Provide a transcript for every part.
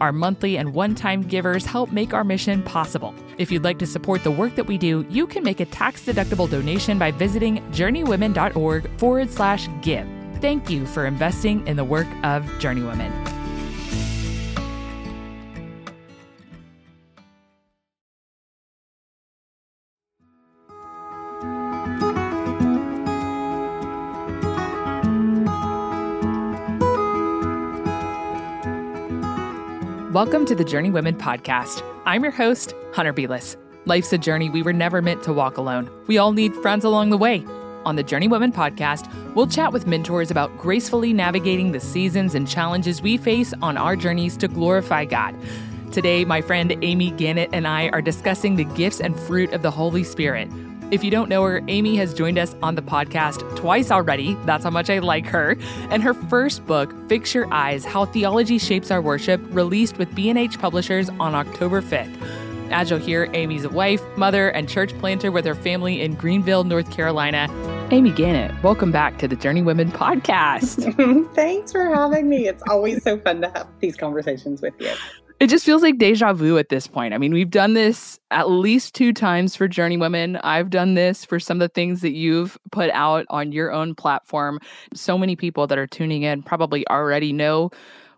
Our monthly and one time givers help make our mission possible. If you'd like to support the work that we do, you can make a tax deductible donation by visiting journeywomen.org forward slash give. Thank you for investing in the work of Journeywomen. Welcome to the Journeywomen podcast. I'm your host, Hunter Beless. Life's a journey we were never meant to walk alone. We all need friends along the way. On the Journeywomen podcast, we'll chat with mentors about gracefully navigating the seasons and challenges we face on our journeys to glorify God. Today, my friend Amy Gannett and I are discussing the gifts and fruit of the Holy Spirit. If you don't know her, Amy has joined us on the podcast twice already. That's how much I like her. And her first book, Fix Your Eyes How Theology Shapes Our Worship, released with B&H Publishers on October 5th. As you'll hear, Amy's a wife, mother, and church planter with her family in Greenville, North Carolina. Amy Gannett, welcome back to the Journeywomen podcast. Thanks for having me. It's always so fun to have these conversations with you it just feels like deja vu at this point. I mean, we've done this at least two times for Journeywomen. I've done this for some of the things that you've put out on your own platform. So many people that are tuning in probably already know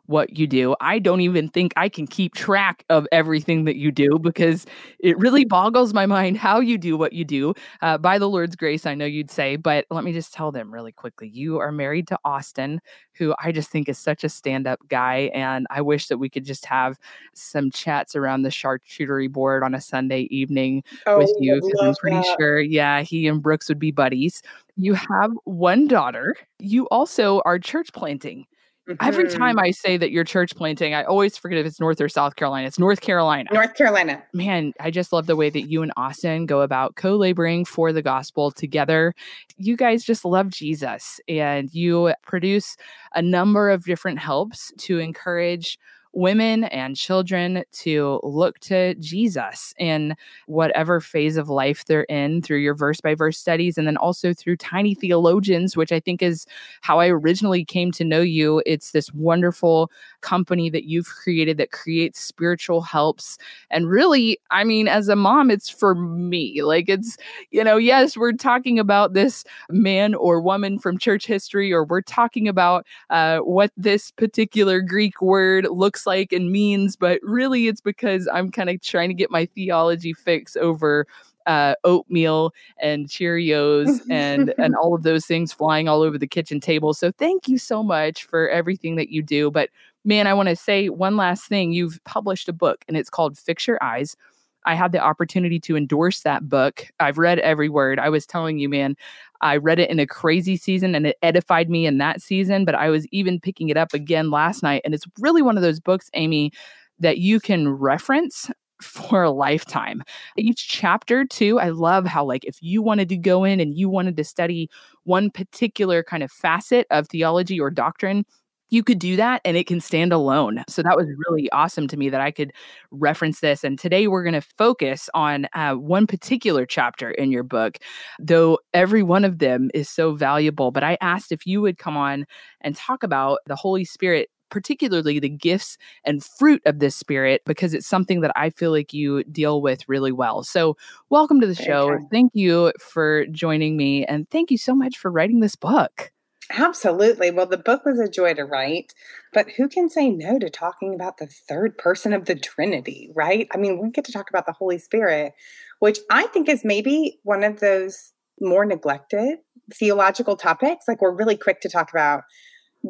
what you do. I don't even think I can keep track of everything that you do because it really boggles my mind how you do what you do. Uh, by the Lord's grace, I know you'd say, but let me just tell them really quickly. You are married to Austin, who I just think is such a stand up guy. And I wish that we could just have some chats around the charcuterie board on a Sunday evening oh, with you because I'm pretty that. sure, yeah, he and Brooks would be buddies. You have one daughter. You also are church planting. Mm-hmm. Every time I say that you're church planting, I always forget if it's North or South Carolina. It's North Carolina. North Carolina. Man, I just love the way that you and Austin go about co laboring for the gospel together. You guys just love Jesus and you produce a number of different helps to encourage women and children to look to Jesus in whatever phase of life they're in through your verse by verse studies and then also through Tiny Theologians, which I think is how I originally came to know you. It's this wonderful company that you've created that creates spiritual helps. And really, I mean, as a mom, it's for me. Like, it's, you know, yes, we're talking about this man or woman from church history, or we're talking about uh, what this particular Greek word looks like and means, but really it's because I'm kind of trying to get my theology fix over uh, oatmeal and Cheerios and and all of those things flying all over the kitchen table. So thank you so much for everything that you do. But man, I want to say one last thing. You've published a book and it's called Fix Your Eyes. I had the opportunity to endorse that book. I've read every word. I was telling you, man, I read it in a crazy season and it edified me in that season, but I was even picking it up again last night. And it's really one of those books, Amy, that you can reference for a lifetime. Each chapter, too, I love how, like, if you wanted to go in and you wanted to study one particular kind of facet of theology or doctrine, you could do that and it can stand alone. So that was really awesome to me that I could reference this. And today we're going to focus on uh, one particular chapter in your book, though every one of them is so valuable. But I asked if you would come on and talk about the Holy Spirit particularly the gifts and fruit of this spirit because it's something that I feel like you deal with really well. So, welcome to the show. Thank you for joining me and thank you so much for writing this book. Absolutely. Well, the book was a joy to write, but who can say no to talking about the third person of the Trinity, right? I mean, we get to talk about the Holy Spirit, which I think is maybe one of those more neglected theological topics. Like, we're really quick to talk about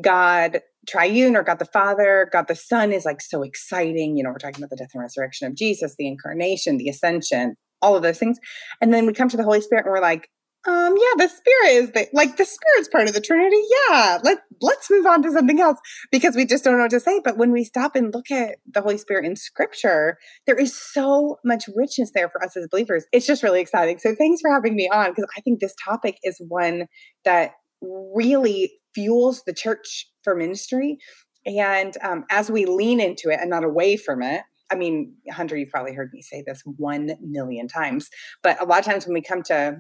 God triune or God the Father, God the Son is like so exciting. You know, we're talking about the death and resurrection of Jesus, the incarnation, the ascension, all of those things. And then we come to the Holy Spirit and we're like, um, yeah, the spirit is the, like the spirit's part of the Trinity. Yeah, let let's move on to something else because we just don't know what to say. But when we stop and look at the Holy Spirit in Scripture, there is so much richness there for us as believers. It's just really exciting. So thanks for having me on because I think this topic is one that really fuels the church for ministry. And um, as we lean into it and not away from it, I mean, Hunter, you've probably heard me say this one million times, but a lot of times when we come to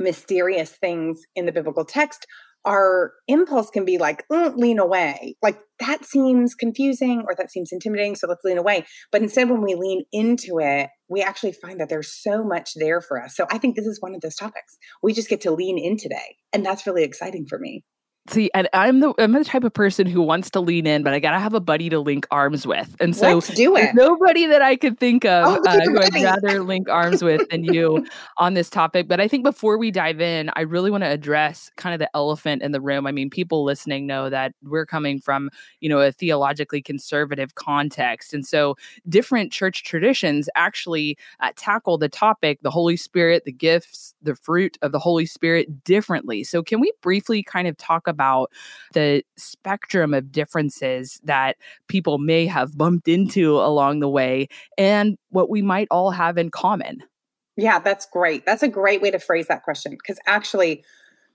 mysterious things in the biblical text, our impulse can be like, mm, lean away. Like that seems confusing or that seems intimidating. So let's lean away. But instead, when we lean into it, we actually find that there's so much there for us. So I think this is one of those topics we just get to lean in today. And that's really exciting for me. See, and I'm the I'm the type of person who wants to lean in, but I gotta have a buddy to link arms with. And so Let's do it. nobody that I could think of oh, uh, who I'd rather link arms with than you on this topic. But I think before we dive in, I really want to address kind of the elephant in the room. I mean, people listening know that we're coming from, you know, a theologically conservative context. And so different church traditions actually uh, tackle the topic, the Holy Spirit, the gifts, the fruit of the Holy Spirit differently. So can we briefly kind of talk about about the spectrum of differences that people may have bumped into along the way and what we might all have in common. Yeah, that's great. That's a great way to phrase that question because actually,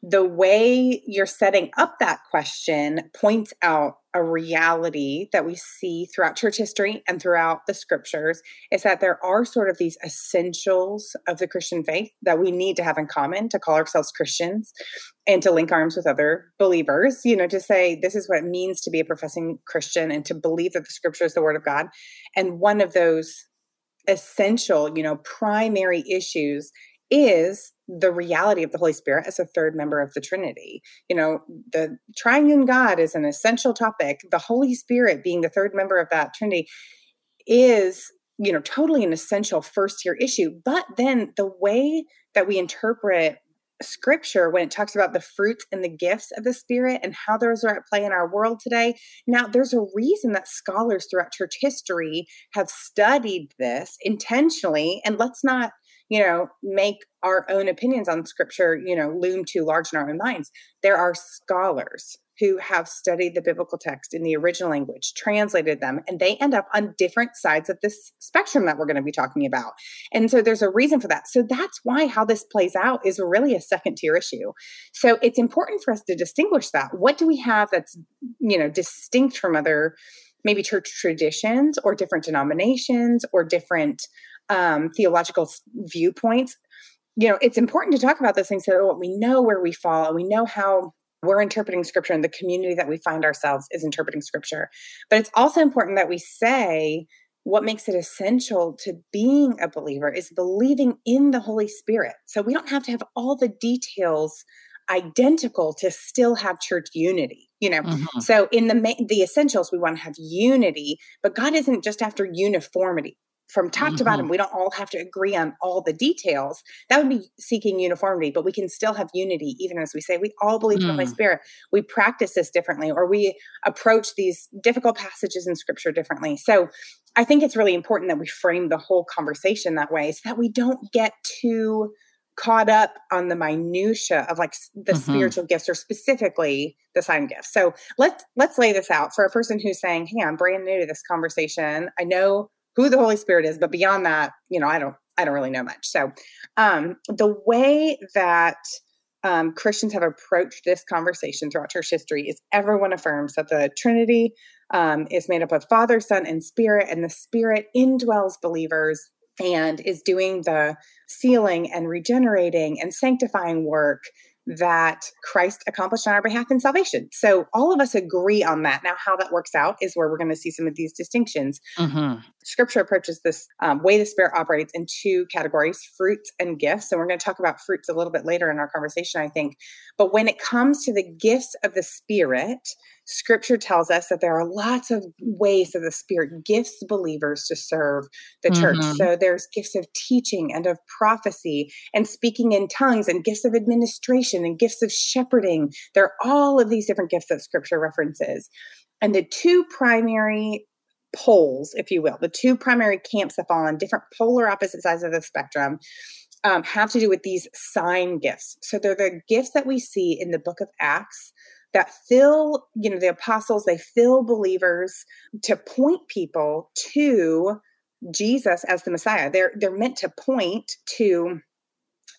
the way you're setting up that question points out a reality that we see throughout church history and throughout the scriptures is that there are sort of these essentials of the Christian faith that we need to have in common to call ourselves Christians and to link arms with other believers, you know, to say this is what it means to be a professing Christian and to believe that the scripture is the word of God. And one of those essential, you know, primary issues is the reality of the Holy Spirit as a third member of the Trinity. You know, the triune God is an essential topic. The Holy Spirit being the third member of that Trinity is, you know, totally an essential first tier issue. But then the way that we interpret scripture when it talks about the fruits and the gifts of the spirit and how those are at play in our world today. Now, there's a reason that scholars throughout church history have studied this intentionally. And let's not you know, make our own opinions on scripture, you know, loom too large in our own minds. There are scholars who have studied the biblical text in the original language, translated them, and they end up on different sides of this spectrum that we're going to be talking about. And so there's a reason for that. So that's why how this plays out is really a second tier issue. So it's important for us to distinguish that. What do we have that's, you know, distinct from other maybe church traditions or different denominations or different um, theological viewpoints, you know, it's important to talk about those things so that we know where we fall and we know how we're interpreting scripture and the community that we find ourselves is interpreting scripture. But it's also important that we say what makes it essential to being a believer is believing in the Holy Spirit. So we don't have to have all the details identical to still have church unity you know mm-hmm. so in the the essentials we want to have unity but god isn't just after uniformity from top mm-hmm. to bottom. Mm-hmm. We don't all have to agree on all the details. That would be seeking uniformity, but we can still have unity, even as we say we all believe mm. in the Holy mm. Spirit. We practice this differently, or we approach these difficult passages in Scripture differently. So I think it's really important that we frame the whole conversation that way so that we don't get too caught up on the minutia of like the mm-hmm. spiritual gifts or specifically the sign gifts. So let's let's lay this out for a person who's saying, "Hey, I'm brand new to this conversation. I know who the Holy Spirit is, but beyond that, you know, I don't I don't really know much. So um, the way that um, Christians have approached this conversation throughout church history is everyone affirms that the Trinity um, is made up of Father, Son, and Spirit, and the Spirit indwells believers and is doing the sealing and regenerating and sanctifying work that Christ accomplished on our behalf in salvation. So all of us agree on that. Now, how that works out is where we're going to see some of these distinctions. Mm-hmm. Scripture approaches this um, way the Spirit operates in two categories fruits and gifts. And we're going to talk about fruits a little bit later in our conversation, I think. But when it comes to the gifts of the Spirit, Scripture tells us that there are lots of ways that the Spirit gifts believers to serve the mm-hmm. church. So there's gifts of teaching and of prophecy and speaking in tongues and gifts of administration and gifts of shepherding. There are all of these different gifts that Scripture references. And the two primary poles, if you will, the two primary camps that fall on different polar opposite sides of the spectrum um, have to do with these sign gifts. So they're the gifts that we see in the book of Acts that fill, you know, the apostles, they fill believers to point people to Jesus as the Messiah. They're they're meant to point to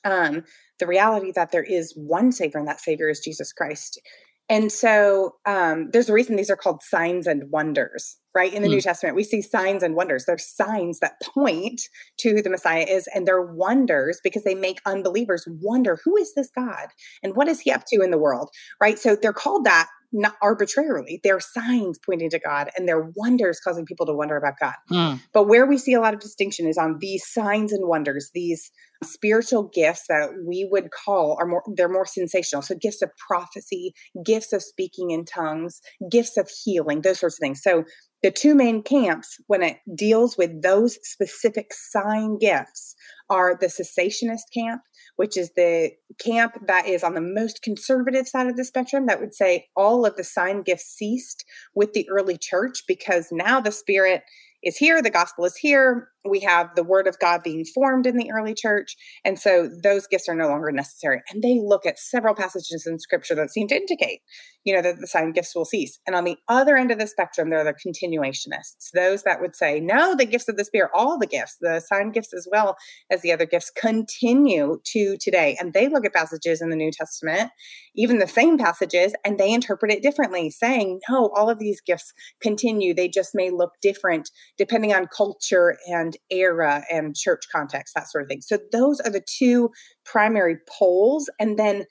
um, the reality that there is one Savior, and that Savior is Jesus Christ. And so um, there's a reason these are called signs and wonders, right? In the mm. New Testament, we see signs and wonders. They're signs that point to who the Messiah is, and they're wonders because they make unbelievers wonder who is this God and what is he up to in the world, right? So they're called that not arbitrarily. They're signs pointing to God and they're wonders causing people to wonder about God. Mm. But where we see a lot of distinction is on these signs and wonders, these spiritual gifts that we would call are more they're more sensational. So gifts of prophecy, gifts of speaking in tongues, gifts of healing, those sorts of things. So the two main camps when it deals with those specific sign gifts are the cessationist camp which is the camp that is on the most conservative side of the spectrum that would say all of the sign gifts ceased with the early church because now the spirit is here, the gospel is here. We have the word of God being formed in the early church. And so those gifts are no longer necessary. And they look at several passages in scripture that seem to indicate, you know, that the sign gifts will cease. And on the other end of the spectrum, there are the continuationists, those that would say, no, the gifts of the Spirit, all the gifts, the sign gifts as well as the other gifts continue to today. And they look at passages in the New Testament, even the same passages, and they interpret it differently, saying, no, all of these gifts continue. They just may look different depending on culture and era and church context, that sort of thing. So those are the two primary poles. And then,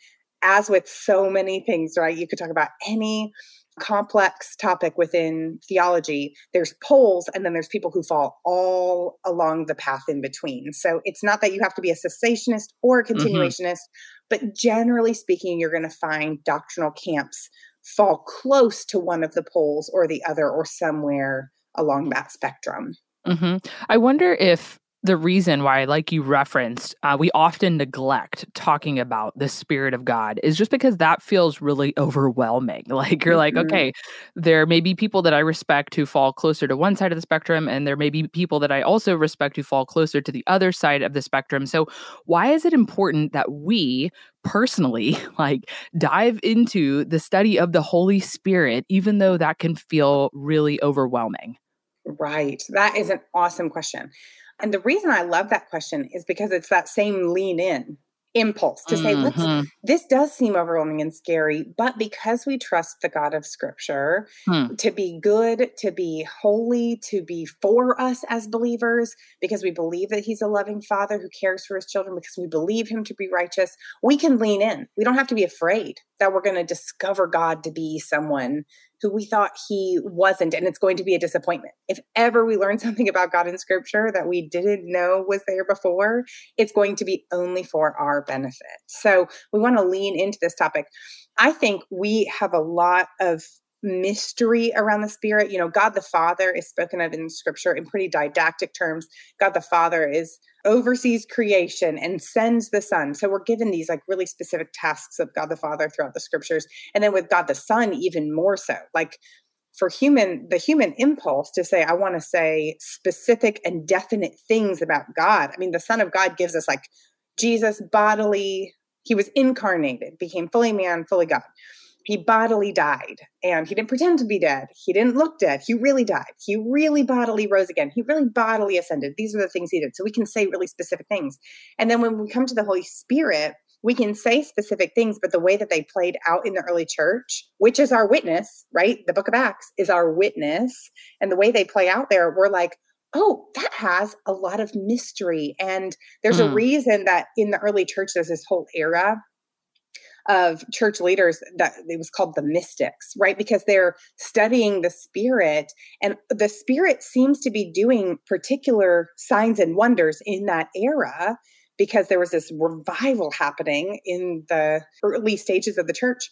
as with so many things, right, you could talk about any complex topic within theology, there's poles and then there's people who fall all along the path in between. So it's not that you have to be a cessationist or a mm-hmm. continuationist, mm-hmm. but generally speaking, you're going to find doctrinal camps fall close to one of the poles or the other or somewhere along that spectrum. Mm-hmm. I wonder if the reason why, like you referenced, uh, we often neglect talking about the Spirit of God is just because that feels really overwhelming. Like you're mm-hmm. like, okay, there may be people that I respect who fall closer to one side of the spectrum, and there may be people that I also respect who fall closer to the other side of the spectrum. So, why is it important that we personally like dive into the study of the Holy Spirit, even though that can feel really overwhelming? Right. That is an awesome question. And the reason I love that question is because it's that same lean in impulse to say, mm-hmm. let's, this does seem overwhelming and scary, but because we trust the God of Scripture hmm. to be good, to be holy, to be for us as believers, because we believe that He's a loving Father who cares for His children, because we believe Him to be righteous, we can lean in. We don't have to be afraid that we're going to discover God to be someone who we thought he wasn't, and it's going to be a disappointment. If ever we learn something about God in scripture that we didn't know was there before, it's going to be only for our benefit. So we want to lean into this topic. I think we have a lot of mystery around the spirit. You know god the father is spoken of in scripture in pretty didactic terms. God the father is oversees creation and sends the son. So we're given these like really specific tasks of god the father throughout the scriptures. And then with god the son even more so. Like for human the human impulse to say i want to say specific and definite things about god. I mean the son of god gives us like jesus bodily he was incarnated became fully man fully god he bodily died and he didn't pretend to be dead. He didn't look dead. He really died. He really bodily rose again. He really bodily ascended. These are the things he did. So we can say really specific things. And then when we come to the Holy Spirit, we can say specific things, but the way that they played out in the early church, which is our witness, right? The book of Acts is our witness. And the way they play out there, we're like, oh, that has a lot of mystery. And there's mm. a hmm. reason that in the early church, there's this whole era of church leaders that it was called the mystics, right? Because they're studying the spirit, and the spirit seems to be doing particular signs and wonders in that era because there was this revival happening in the early stages of the church.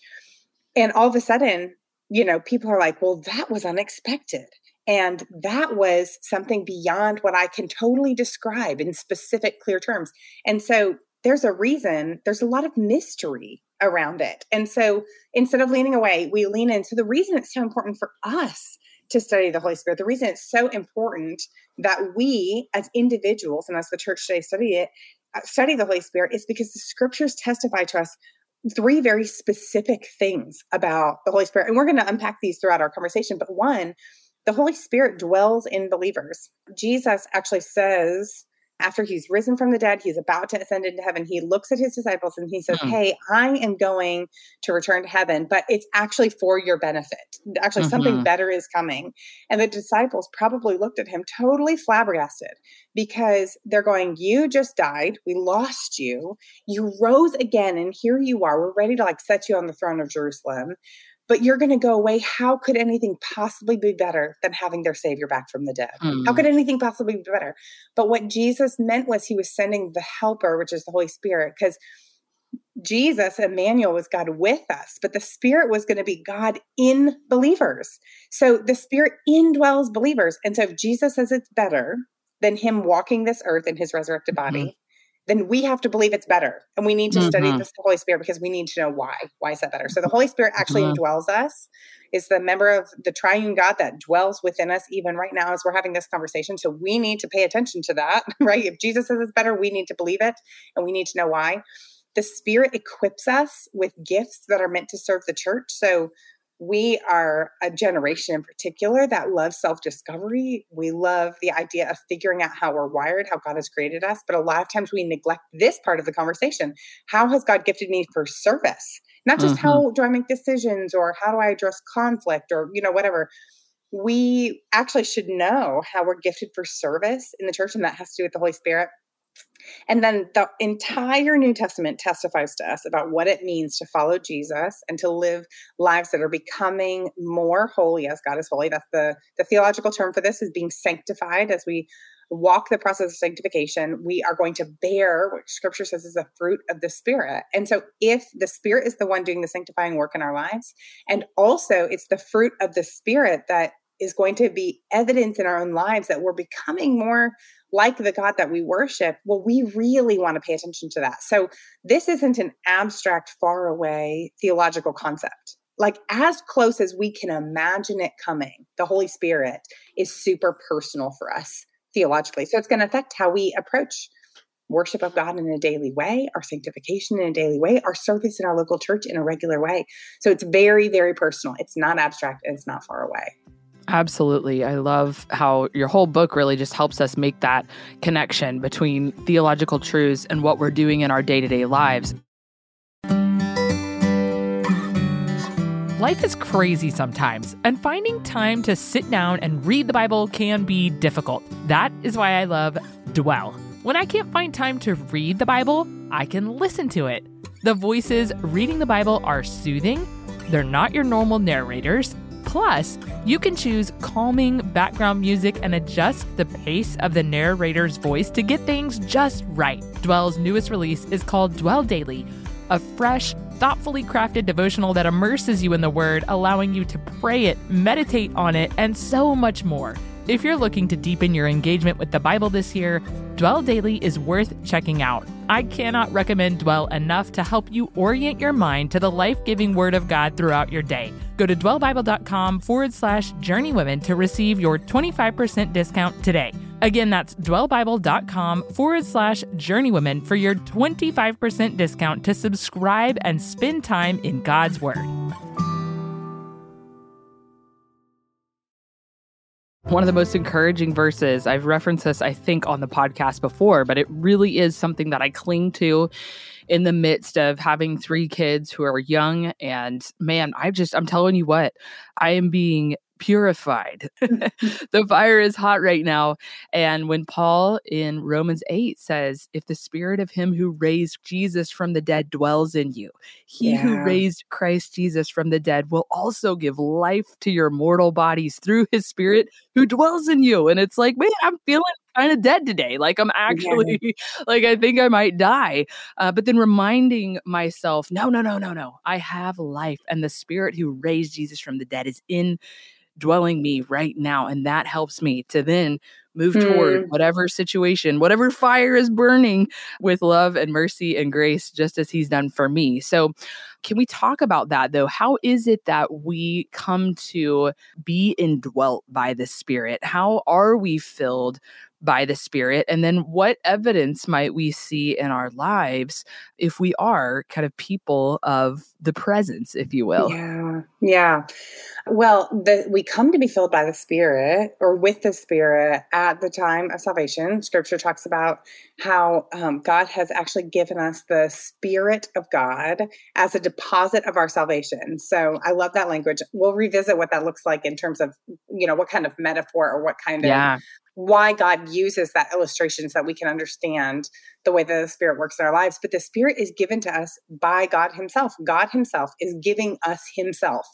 And all of a sudden, you know, people are like, well, that was unexpected. And that was something beyond what I can totally describe in specific, clear terms. And so there's a reason, there's a lot of mystery around it. And so instead of leaning away, we lean in. So the reason it's so important for us to study the Holy Spirit, the reason it's so important that we as individuals and as the church today study it uh, study the Holy Spirit is because the scriptures testify to us three very specific things about the Holy Spirit. And we're going to unpack these throughout our conversation. But one, the Holy Spirit dwells in believers. Jesus actually says after he's risen from the dead, he's about to ascend into heaven. He looks at his disciples and he says, mm-hmm. Hey, I am going to return to heaven, but it's actually for your benefit. Actually, mm-hmm. something better is coming. And the disciples probably looked at him totally flabbergasted because they're going, You just died. We lost you. You rose again, and here you are. We're ready to like set you on the throne of Jerusalem but you're going to go away. How could anything possibly be better than having their Savior back from the dead? Mm. How could hmm. anything possibly be better? But what Jesus meant was he was sending the Helper, which is the Holy Spirit, because Jesus, Emmanuel, was God with us, but the Spirit was going to be God in believers. So the Spirit indwells believers. And so if Jesus says it's better than him walking this earth in his resurrected mm-hmm. Then we have to believe it's better. And we need to mm-hmm. study the Holy Spirit because we need to know why. Why is that better? So the Holy Spirit actually mm-hmm. indwells us, is the member of the triune God that dwells within us even right now as we're having this conversation. So we need to pay attention to that, right? If Jesus says it's better, we need to believe it and we need to know why. The Spirit equips us with gifts that are meant to serve the church. So we are a generation in particular that loves self discovery. We love the idea of figuring out how we're wired, how God has created us. But a lot of times we neglect this part of the conversation. How has God gifted me for service? Not just mm-hmm. how do I make decisions or how do I address conflict or, you know, whatever. We actually should know how we're gifted for service in the church, and that has to do with the Holy Spirit. And then the entire New Testament testifies to us about what it means to follow Jesus and to live lives that are becoming more holy as God is holy. That's the, the theological term for this is being sanctified as we walk the process of sanctification, we are going to bear what scripture says is a fruit of the spirit. And so if the spirit is the one doing the sanctifying work in our lives, and also it's the fruit of the spirit that is going to be evidence in our own lives that we're becoming more like the God that we worship, well, we really want to pay attention to that. So this isn't an abstract, far away theological concept. Like, as close as we can imagine it coming, the Holy Spirit is super personal for us theologically. So it's going to affect how we approach worship of God in a daily way, our sanctification in a daily way, our service in our local church in a regular way. So it's very, very personal. It's not abstract and it's not far away. Absolutely. I love how your whole book really just helps us make that connection between theological truths and what we're doing in our day to day lives. Life is crazy sometimes, and finding time to sit down and read the Bible can be difficult. That is why I love Dwell. When I can't find time to read the Bible, I can listen to it. The voices reading the Bible are soothing, they're not your normal narrators Plus, you can choose calming background music and adjust the pace of the narrator's voice to get things just right. Dwell's newest release is called Dwell Daily, a fresh, thoughtfully crafted devotional that immerses you in the Word, allowing you to pray it, meditate on it, and so much more. If you're looking to deepen your engagement with the Bible this year, Dwell Daily is worth checking out. I cannot recommend Dwell enough to help you orient your mind to the life giving Word of God throughout your day. Go to dwellbible.com forward slash journeywomen to receive your 25% discount today. Again, that's dwellbible.com forward slash journeywomen for your 25% discount to subscribe and spend time in God's Word. One of the most encouraging verses. I've referenced this, I think, on the podcast before, but it really is something that I cling to in the midst of having three kids who are young. And man, I just, I'm telling you what, I am being purified. the fire is hot right now. And when Paul in Romans 8 says, If the spirit of him who raised Jesus from the dead dwells in you, he yeah. who raised Christ Jesus from the dead will also give life to your mortal bodies through his spirit who dwells in you. And it's like, man, I'm feeling kind of dead today. Like I'm actually, yeah. like I think I might die. Uh, but then reminding myself, no, no, no, no, no. I have life, and the Spirit who raised Jesus from the dead is in dwelling me right now. And that helps me to then move mm. toward whatever situation, whatever fire is burning with love and mercy and grace, just as He's done for me. So, can we talk about that though? How is it that we come to be indwelt by the Spirit? How are we filled by the Spirit? And then what evidence might we see in our lives if we are kind of people of the presence, if you will? Yeah. Yeah. Well, the, we come to be filled by the Spirit or with the Spirit at the time of salvation. Scripture talks about how um, God has actually given us the Spirit of God as a deposit of our salvation. So I love that language. We'll revisit what that looks like in terms of, you know, what kind of metaphor or what kind of yeah why God uses that illustration so that we can understand the way that the Spirit works in our lives. But the Spirit is given to us by God Himself. God Himself is giving us Himself.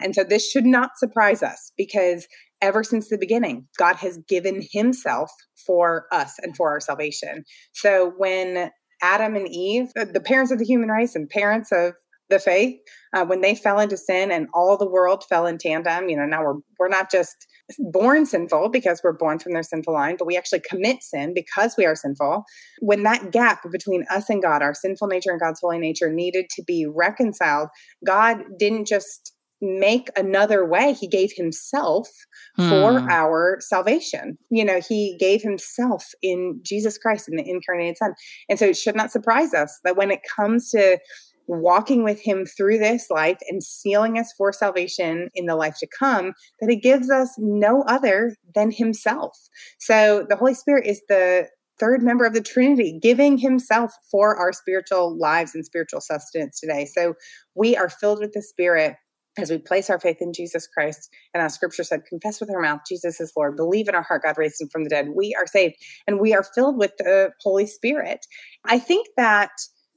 And so this should not surprise us because ever since the beginning, God has given Himself for us and for our salvation. So when Adam and Eve, the parents of the human race and parents of the faith, uh, when they fell into sin and all the world fell in tandem, you know, now we're we're not just born sinful because we're born from their sinful line, but we actually commit sin because we are sinful. When that gap between us and God, our sinful nature and God's holy nature, needed to be reconciled, God didn't just make another way. He gave himself hmm. for our salvation. You know, he gave himself in Jesus Christ, in the incarnated Son. And so it should not surprise us that when it comes to walking with him through this life and sealing us for salvation in the life to come, that he gives us no other than himself. So the Holy Spirit is the third member of the Trinity, giving himself for our spiritual lives and spiritual sustenance today. So we are filled with the Spirit as we place our faith in Jesus Christ, and as scripture said, confess with our mouth Jesus is Lord, believe in our heart God raised him from the dead, we are saved and we are filled with the Holy Spirit. I think that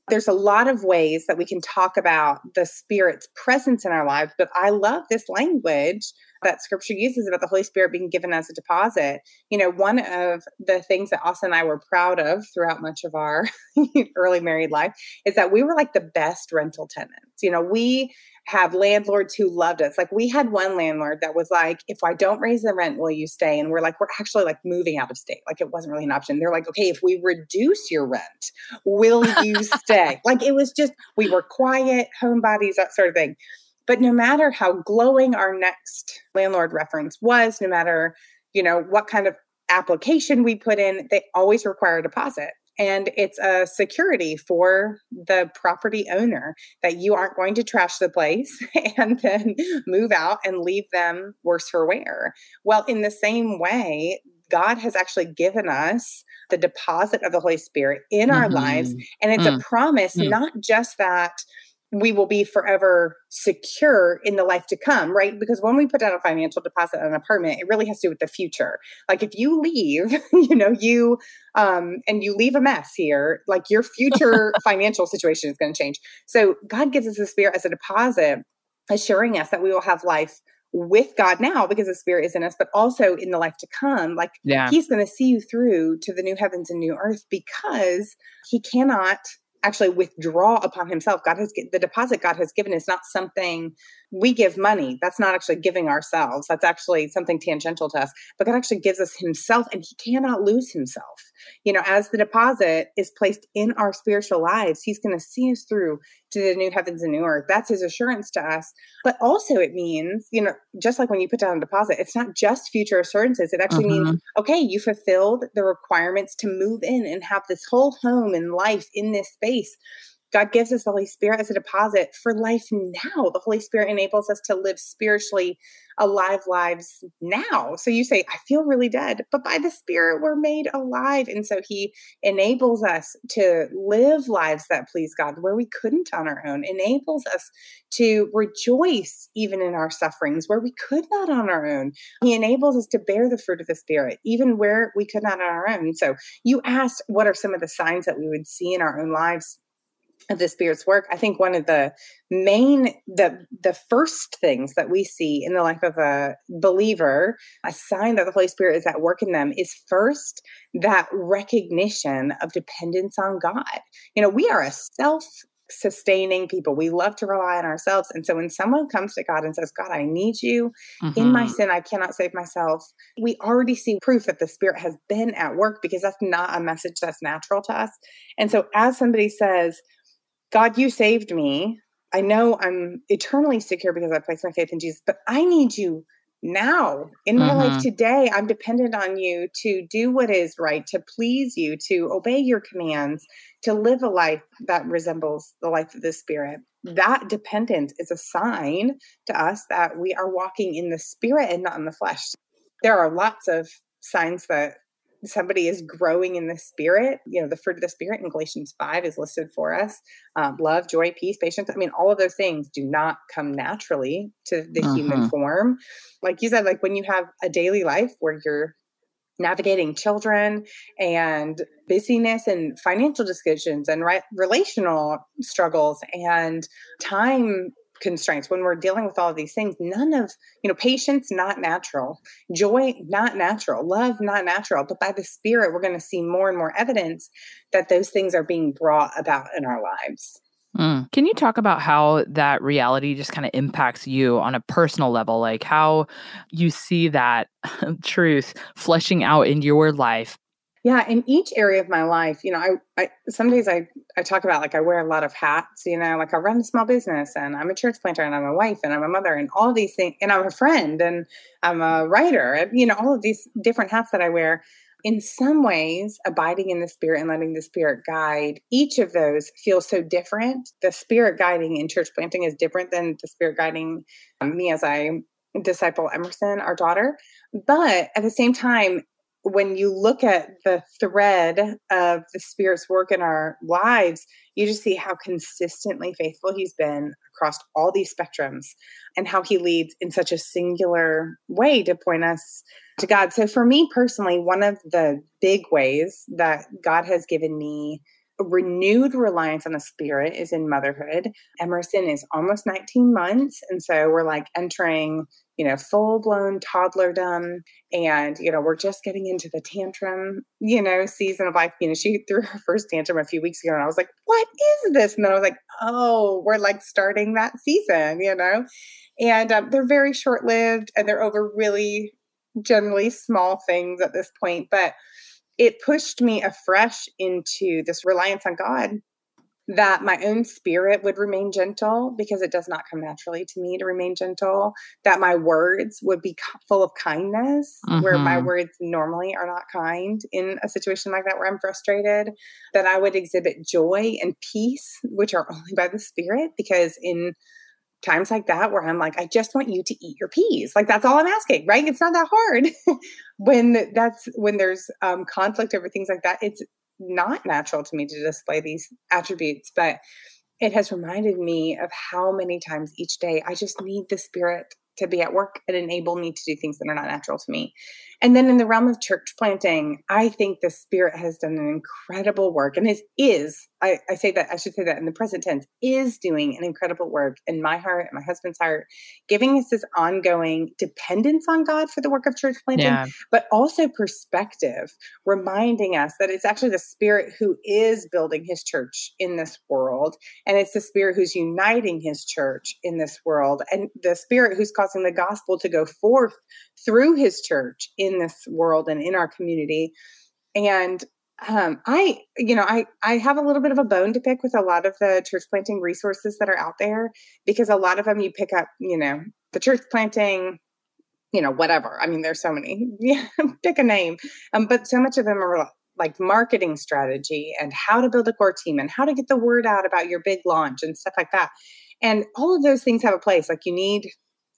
there's a lot of ways that we can talk about the Spirit's presence in our lives, but I love this language that scripture uses about the Holy Spirit being given as a deposit. You know, one of the things that Austin and I were proud of throughout much of our early married life is that we were like the best rental tenants. You know, we have landlords who loved us. Like we had one landlord that was like, if I don't raise the rent, will you stay? And we're like, we're actually like moving out of state. Like it wasn't really an option. They're like, okay, if we reduce your rent, will you stay? like it was just, we were quiet, homebodies, that sort of thing. But no matter how glowing our next landlord reference was, no matter, you know, what kind of application we put in, they always require a deposit and it's a security for the property owner that you aren't going to trash the place and then move out and leave them worse for wear. Well, in the same way, God has actually given us the deposit of the Holy Spirit in mm-hmm. our lives. Mm-hmm. And it's mm. a promise, mm. not just that we will be forever secure in the life to come, right? Because when we put down a financial deposit on an apartment, it really has to do with the future. Like if you leave, you know, you um and you leave a mess here, like your future financial situation is going to change. So God gives us the spirit as a deposit, assuring us that we will have life with God now because the spirit is in us, but also in the life to come. Like yeah. he's going to see you through to the new heavens and new earth because he cannot actually withdraw upon himself. God has the deposit God has given is not something we give money. That's not actually giving ourselves. That's actually something tangential to us. But God actually gives us himself and he cannot lose himself. You know, as the deposit is placed in our spiritual lives, he's going to see us through to the new heavens and new earth. That's his assurance to us. But also it means, you know, just like when you put down a deposit, it's not just future assurances. It actually uh-huh. means, okay, you fulfilled the requirements to move in and have this whole home and life in this space God gives us the Holy Spirit as a deposit for life now. The Holy Spirit enables us to live spiritually alive lives now. So you say, I feel really dead, but by the Spirit, we're made alive. And so He enables us to live lives that please God where we couldn't on our own, enables us to rejoice even in our sufferings where we could not on our own. He enables us to bear the fruit of the Spirit even where we could not on our own. So you asked, what are some of the signs that we would see in our own lives? Of the spirit's work i think one of the main the the first things that we see in the life of a believer a sign that the holy spirit is at work in them is first that recognition of dependence on god you know we are a self sustaining people. We love to rely on ourselves. And so when someone comes to God and says, God, I need you mm-hmm. in my mm-hmm. sin, I cannot save myself, we already see proof that the Spirit has been at work because that's not a message that's natural to us. And so as somebody says, God, you saved me. I know I'm eternally secure because I placed my faith in Jesus, but I need you now in my mm-hmm. life today i'm dependent on you to do what is right to please you to obey your commands to live a life that resembles the life of the spirit that dependence is a sign to us that we are walking in the spirit and not in the flesh there are lots of signs that somebody is growing in the spirit, you know, the fruit of the spirit in Galatians 5 is listed for us um, love, joy, peace, patience. I mean, all of those things do not come naturally to the uh-huh. human form. Like you said, like when you have a daily life where you're navigating children and busyness and financial decisions and right, relational struggles and time constraints when we're dealing with all of these things none of you know patience not natural joy not natural love not natural but by the spirit we're going to see more and more evidence that those things are being brought about in our lives mm. Can you talk about how that reality just kind of impacts you on a personal level? Like how you see that truth fleshing out in your life yeah, in each area of my life, you know, I, I some days I I talk about like I wear a lot of hats, you know, like I run a small business and I'm a church planter and I'm a wife and I'm a mother and all these things and I'm a friend and I'm a writer and you know all of these different hats that I wear. In some ways, abiding in the spirit and letting the spirit guide, each of those feels so different. The spirit guiding in church planting is different than the spirit guiding um, me as I disciple Emerson, our daughter. But at the same time, when you look at the thread of the Spirit's work in our lives, you just see how consistently faithful He's been across all these spectrums and how He leads in such a singular way to point us to God. So, for me personally, one of the big ways that God has given me renewed reliance on the spirit is in motherhood. Emerson is almost 19 months. And so we're like entering you know, full blown toddlerdom. And, you know, we're just getting into the tantrum, you know, season of life. You know, she threw her first tantrum a few weeks ago and I was like, what is this? And then I was like, oh, we're like starting that season, you know? And um, they're very short lived and they're over really generally small things at this point. But it pushed me afresh into this reliance on God that my own spirit would remain gentle because it does not come naturally to me to remain gentle that my words would be full of kindness mm-hmm. where my mm-hmm. words normally are not kind in a situation like that where i'm frustrated that i would exhibit joy and peace which are only by the spirit because in times like that where i'm like i just want you to eat your peas. Like that's all i'm asking right? It's not that hard. When that's when there's um, conflict over things like that it's not natural to me to display these attributes, but it has reminded me of how many times each day I just need the spirit to be at work and enable me to do things that are not natural to me. And then in the realm of church planting, I think the Spirit has done an incredible work and is, is I, I say that, I should say that in the present tense, is doing an incredible work in my heart and my husband's heart, giving us this ongoing dependence on God for the work of church planting, yeah. but also perspective, reminding us that it's actually the Spirit who is building his church in this world. And it's the Spirit who's uniting his church in this world. And the Spirit who's causing the gospel to go forth through his church in this world and in our community. And um, I, you know, I I have a little bit of a bone to pick with a lot of the church planting resources that are out there because a lot of them you pick up, you know, the church planting, you know, whatever. I mean, there's so many. Yeah, pick a name. Um, but so much of them are like marketing strategy and how to build a core team and how to get the word out about your big launch and stuff like that. And all of those things have a place. Like you need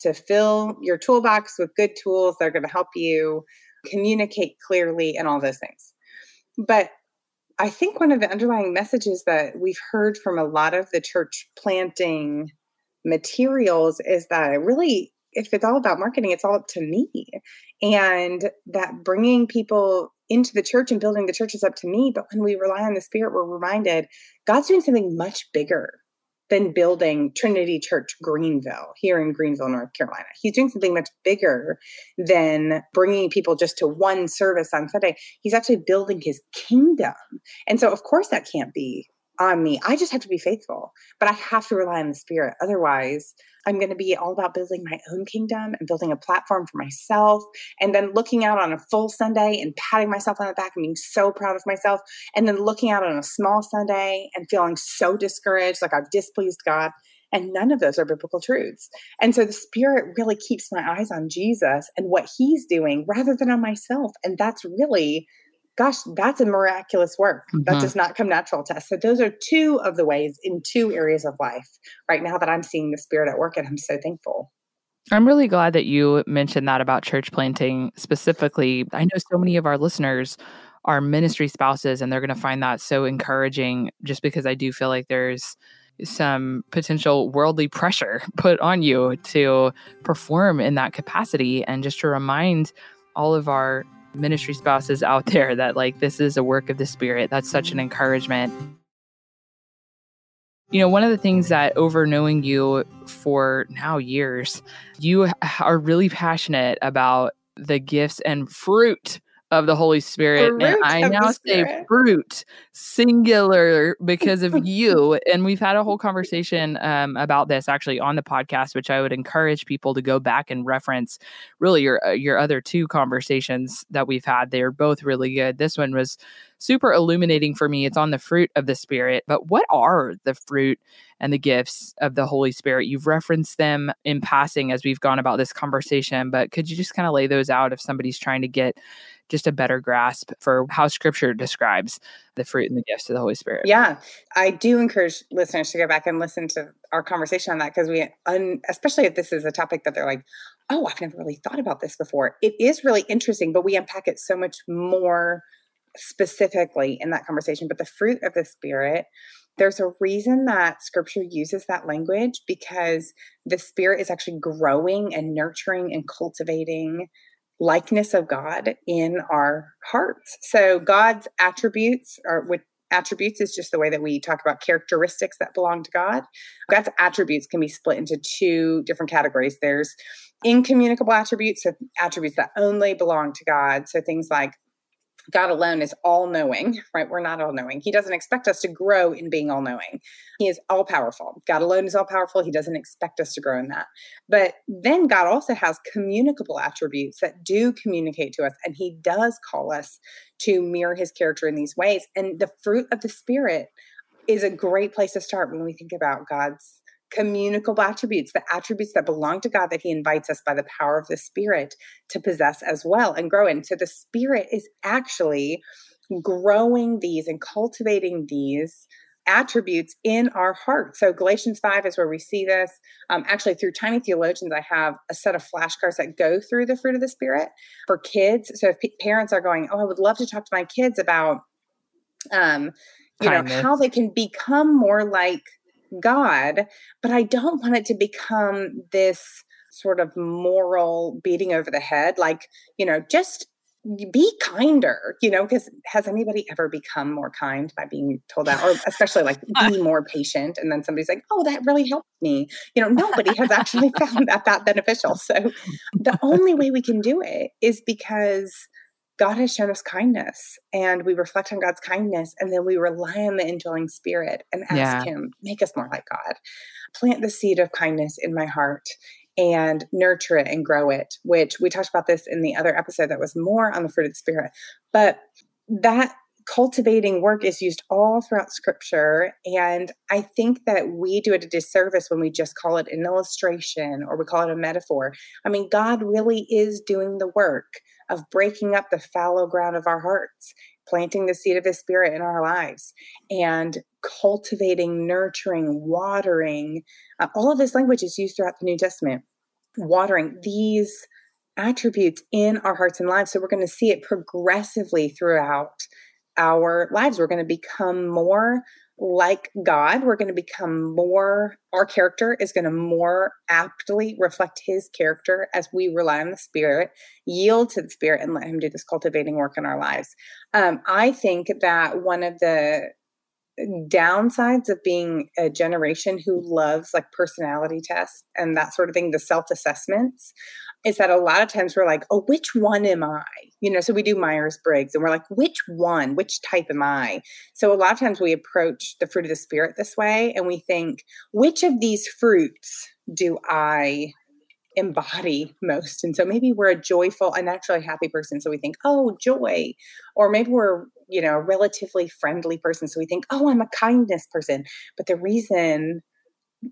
to fill your toolbox with good tools that are going to help you communicate clearly and all those things. But I think one of the underlying messages that we've heard from a lot of the church planting materials is that really, if it's all about marketing, it's all up to me. And that bringing people into the church and building the church is up to me. But when we rely on the Spirit, we're reminded God's doing something much bigger than building Trinity Church Greenville here in Greenville, North Carolina. He's doing something much bigger than bringing people just to one service on Sunday. He's actually building his kingdom. And so, of course, that can't be on me. I just have to be faithful, but I have to rely on the Spirit. Otherwise, I'm going to be all about building my own kingdom and building a platform for myself, and then looking out on a full Sunday and patting myself on the back and being so proud of myself, and then looking out on a small Sunday and feeling so discouraged, like I've displeased God. And none of those are biblical truths. And so the Spirit really keeps my eyes on Jesus and what He's doing rather than on myself. And that's really, gosh, that's a miraculous work. Mm-hmm. That does not come natural to us. So those are two of the ways in two areas of life right now that I'm seeing the Spirit at work. And I'm so thankful. I'm really glad that you mentioned that about church planting specifically. I know so many of our listeners are ministry spouses and they're going to find that so encouraging just because I do feel like there's some potential worldly pressure put on you to perform in that capacity and just to remind all of our ministry spouses out there that like this is a work of the spirit. That's such an encouragement. You know, one of the things that over knowing you for now years, you are really passionate about the gifts and fruit of the Holy Spirit. And I now say fruit singular because of you. And we've had a whole conversation um, about this actually on the podcast, which I would encourage people to go back and reference really your uh, your other two conversations that we've had. They're both really good. This one was super illuminating for me. It's on the fruit of the Spirit. But what are the fruit and the gifts of the Holy Spirit? You've referenced them in passing as we've gone about this conversation, but could you just kind of lay those out if somebody's trying to get just a better grasp for how scripture describes the fruit and the gifts of the Holy Spirit. Yeah. I do encourage listeners to go back and listen to our conversation on that because we, un, especially if this is a topic that they're like, oh, I've never really thought about this before. It is really interesting, but we unpack it so much more specifically in that conversation. But the fruit of the Spirit, there's a reason that scripture uses that language because the Spirit is actually growing and nurturing and cultivating likeness of God in our hearts. So God's attributes are with attributes is just the way that we talk about characteristics that belong to God. God's attributes can be split into two different categories. There's incommunicable attributes, so attributes that only belong to God. So things like God alone is all knowing, right? We're not all knowing. He doesn't expect us to grow in being all knowing. He is all powerful. God alone is all powerful. He doesn't expect us to grow in that. But then God also has communicable attributes that do communicate to us, and He does call us to mirror His character in these ways. And the fruit of the Spirit is a great place to start when we think about God's communicable attributes, the attributes that belong to God that He invites us by the power of the Spirit to possess as well and grow in. So the Spirit is actually growing these and cultivating these attributes in our heart. So Galatians 5 is where we see this. Um, actually, through Tiny Theologians, I have a set of flashcards that go through the fruit of the Spirit for kids. So if p- parents are going, oh, I would love to talk to my kids about, um, you Kindness. know, how they can become more like God, but I don't want it to become this sort of moral beating over the head. Like, you know, just be kinder, you know, because has anybody ever become more kind by being told that? Or especially like uh. be more patient. And then somebody's like, oh, that really helped me. You know, nobody has actually found that that beneficial. So the only way we can do it is because God has shown us kindness and we reflect on God's kindness and then we rely on the indwelling spirit and ask yeah. Him, make us more like God. Plant the seed of kindness in my heart and nurture it and grow it, which we talked about this in the other episode that was more on the fruit of the spirit. But that cultivating work is used all throughout scripture. And I think that we do it a disservice when we just call it an illustration or we call it a metaphor. I mean, God really is doing the work of breaking up the fallow ground of our hearts, planting the seed of his Spirit in our lives, and cultivating, nurturing, watering. Uh, all of this language is used throughout the New Testament. Watering these attributes in our hearts and lives. So we're going to see it progressively throughout our lives. We're going to become more like God, we're going to become more, our character is going to more aptly reflect his character as we rely on the Spirit, yield to the Spirit, and let him do this cultivating work in our lives. Um, I think that one of the downsides of being a generation who loves like personality tests and that sort of thing, the self assessments, is that a lot of times we're like, oh, which one am I? You know, so we do Myers Briggs and we're like, which one, which type am I? So a lot of times we approach the fruit of the Spirit this way and we think, which of these fruits do I embody most. And so maybe we're a joyful, a naturally happy person. So we think, oh, joy. Or maybe we're, you know, a relatively friendly person. So we think, oh, I'm a kindness person. But the reason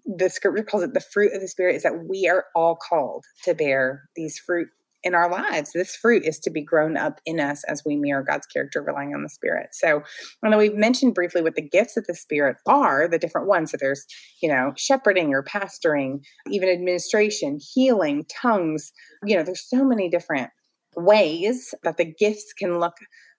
the scripture calls it the fruit of the spirit is that we are all called to bear these fruit in our lives. This fruit is to be grown up in us as we mirror God's character, relying on the Spirit. So, I know we've mentioned briefly what the gifts of the Spirit are, the different ones. So, there's, you know, shepherding or pastoring, even administration, healing, tongues. You know, there's so many different ways that the gifts can look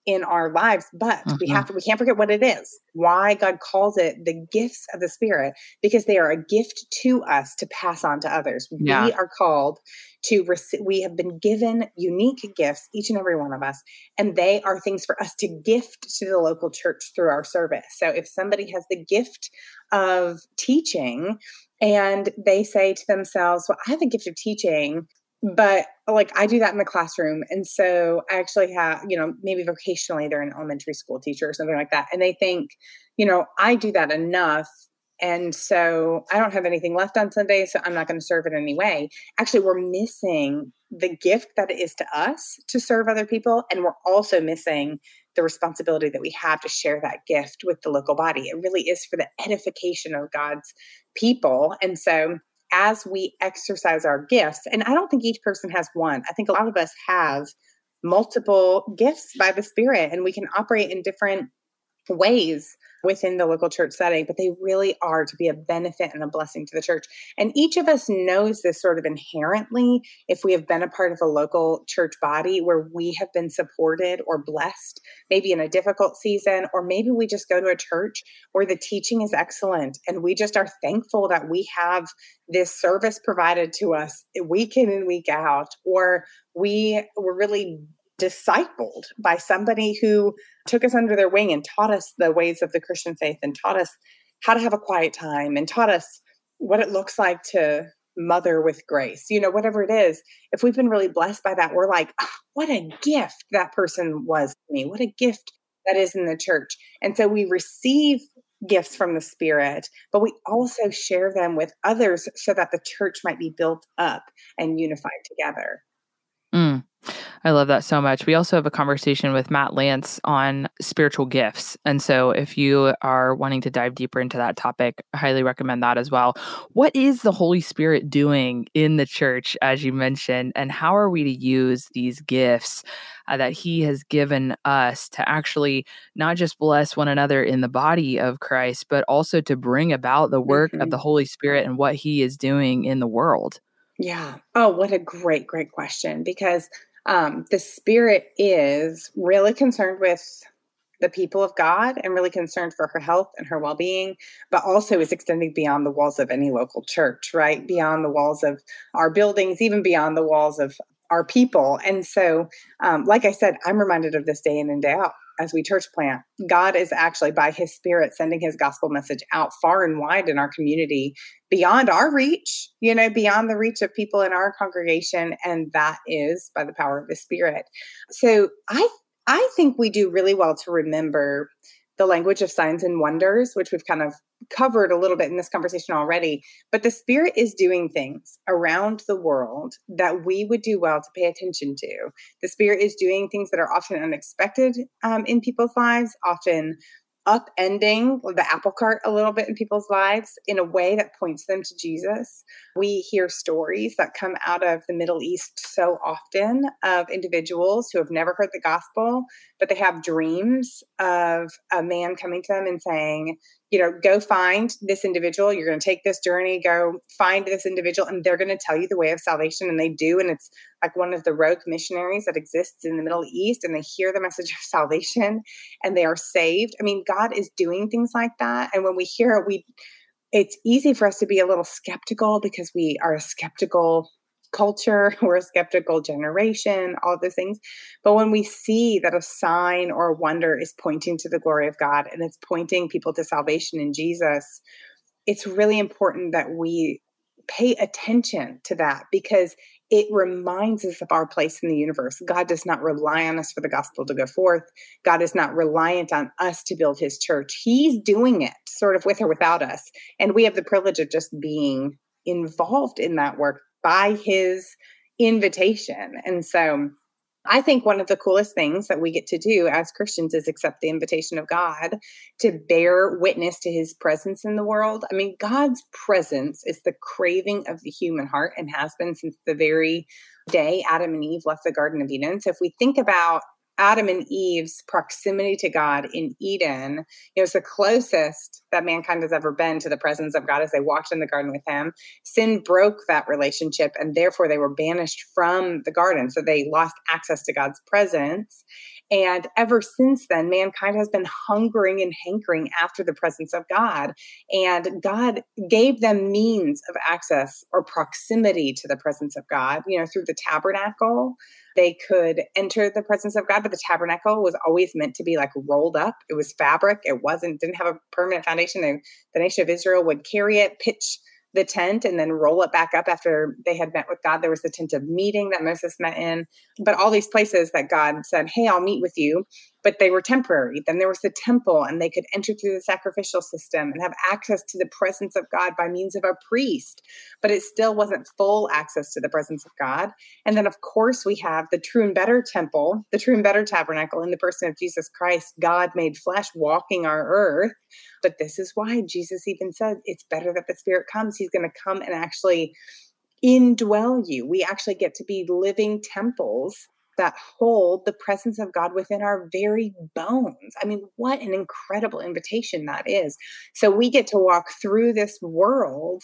in our lives but we mm-hmm. have to we can't forget what it is why god calls it the gifts of the spirit because they are a gift to us to pass on to others yeah. we are called to receive we have been given unique gifts each and every one of us and they are things for us to gift to the local church through our service so if somebody has the gift of teaching and they say to themselves well i have a gift of teaching but like I do that in the classroom. And so I actually have, you know, maybe vocationally they're an elementary school teacher or something like that. And they think, you know, I do that enough. And so I don't have anything left on Sunday, so I'm not going to serve it anyway. Actually, we're missing the gift that it is to us to serve other people. And we're also missing the responsibility that we have to share that gift with the local body. It really is for the edification of God's people. And so as we exercise our gifts, and I don't think each person has one, I think a lot of us have multiple gifts by the Spirit, and we can operate in different ways within the local church setting, but they really are to be a benefit and a blessing to the church. And each of us knows this sort of inherently if we have been a part of a local church body where we have been supported or blessed, maybe in a difficult season, or maybe we just go to a church where the teaching is excellent and we just are thankful that we have this service provided to us week in and week out, or we were really discipled by somebody who took us under their wing and taught us the ways of the Christian faith and taught us how to have a quiet time and taught us what it looks like to mother with grace, you know, whatever it is. If we've been really blessed by that, we're like, oh, what a gift that person was to me. What a gift that is in the church. And so we receive gifts from the Spirit, but we also share them with others so that the church might be built up and unified together. Mm. I love that so much. We also have a conversation with Matt Lance on spiritual gifts. And so if you are wanting to dive deeper into that topic, I highly recommend that as well. What is the Holy Spirit doing in the church, as you mentioned, and how are we to use these gifts uh, that He has given us to actually not just bless one another in the body of Christ, but also to bring about the work mm-hmm. of the Holy Spirit and what He is doing in the world? Yeah. Oh, what a great, great question. Because um, the spirit is really concerned with the people of God and really concerned for her health and her well being, but also is extending beyond the walls of any local church, right? Beyond the walls of our buildings, even beyond the walls of our people. And so, um, like I said, I'm reminded of this day in and day out as we church plant. God is actually, by his spirit, sending his gospel message out far and wide in our community beyond our reach, you know, beyond the reach of people in our congregation. And that is by the power of the spirit. So I I think we do really well to remember the language of signs and wonders, which we've kind of covered a little bit in this conversation already. But the Spirit is doing things around the world that we would do well to pay attention to. The Spirit is doing things that are often unexpected um, in people's lives, often upending the apple cart a little bit in people's lives in a way that points them to Jesus. We hear stories that come out of the Middle East so often of individuals who have never heard the gospel, but they have dreams of a man coming to them and saying, you know, go find this individual. You're going to take this journey, go find this individual, and they're going to tell you the way of salvation. And they do. And it's like one of the rogue missionaries that exists in the Middle East, and they hear the message of salvation and they are saved. I mean, God is doing things like that. And when we hear it, we, it's easy for us to be a little skeptical because we are a skeptical culture, we're a skeptical generation, all those things. But when we see that a sign or a wonder is pointing to the glory of God and it's pointing people to salvation in Jesus, it's really important that we pay attention to that because it reminds us of our place in the universe. God does not rely on us for the gospel to go forth. God is not reliant on us to build his church. He's doing it sort of with or without us. And we have the privilege of just being involved in that work by his invitation. And so I think one of the coolest things that we get to do as Christians is accept the invitation of God to bear witness to his presence in the world. I mean, God's presence is the craving of the human heart and has been since the very day Adam and Eve left the Garden of Eden. So if we think about Adam and Eve's proximity to God in Eden, it was the closest that mankind has ever been to the presence of God as they walked in the garden with him. Sin broke that relationship and therefore they were banished from the garden. So they lost access to God's presence. And ever since then, mankind has been hungering and hankering after the presence of God. And God gave them means of access or proximity to the presence of God, you know, through the tabernacle they could enter the presence of God, but the tabernacle was always meant to be like rolled up. It was fabric. It wasn't, didn't have a permanent foundation. They, the nation of Israel would carry it, pitch the tent and then roll it back up after they had met with God. There was the tent of meeting that Moses met in, but all these places that God said, Hey, I'll meet with you but they were temporary. Then there was the temple, and they could enter through the sacrificial system and have access to the presence of God by means of a priest. But it still wasn't full access to the presence of God. And then, of course, we have the true and better temple, the true and better tabernacle in the person of Jesus Christ, God made flesh walking our earth. But this is why Jesus even said it's better that the Spirit comes. He's going to come and actually indwell you. We actually get to be living temples that hold the presence of God within our very bones. I mean, what an incredible invitation that is. So we get to walk through this world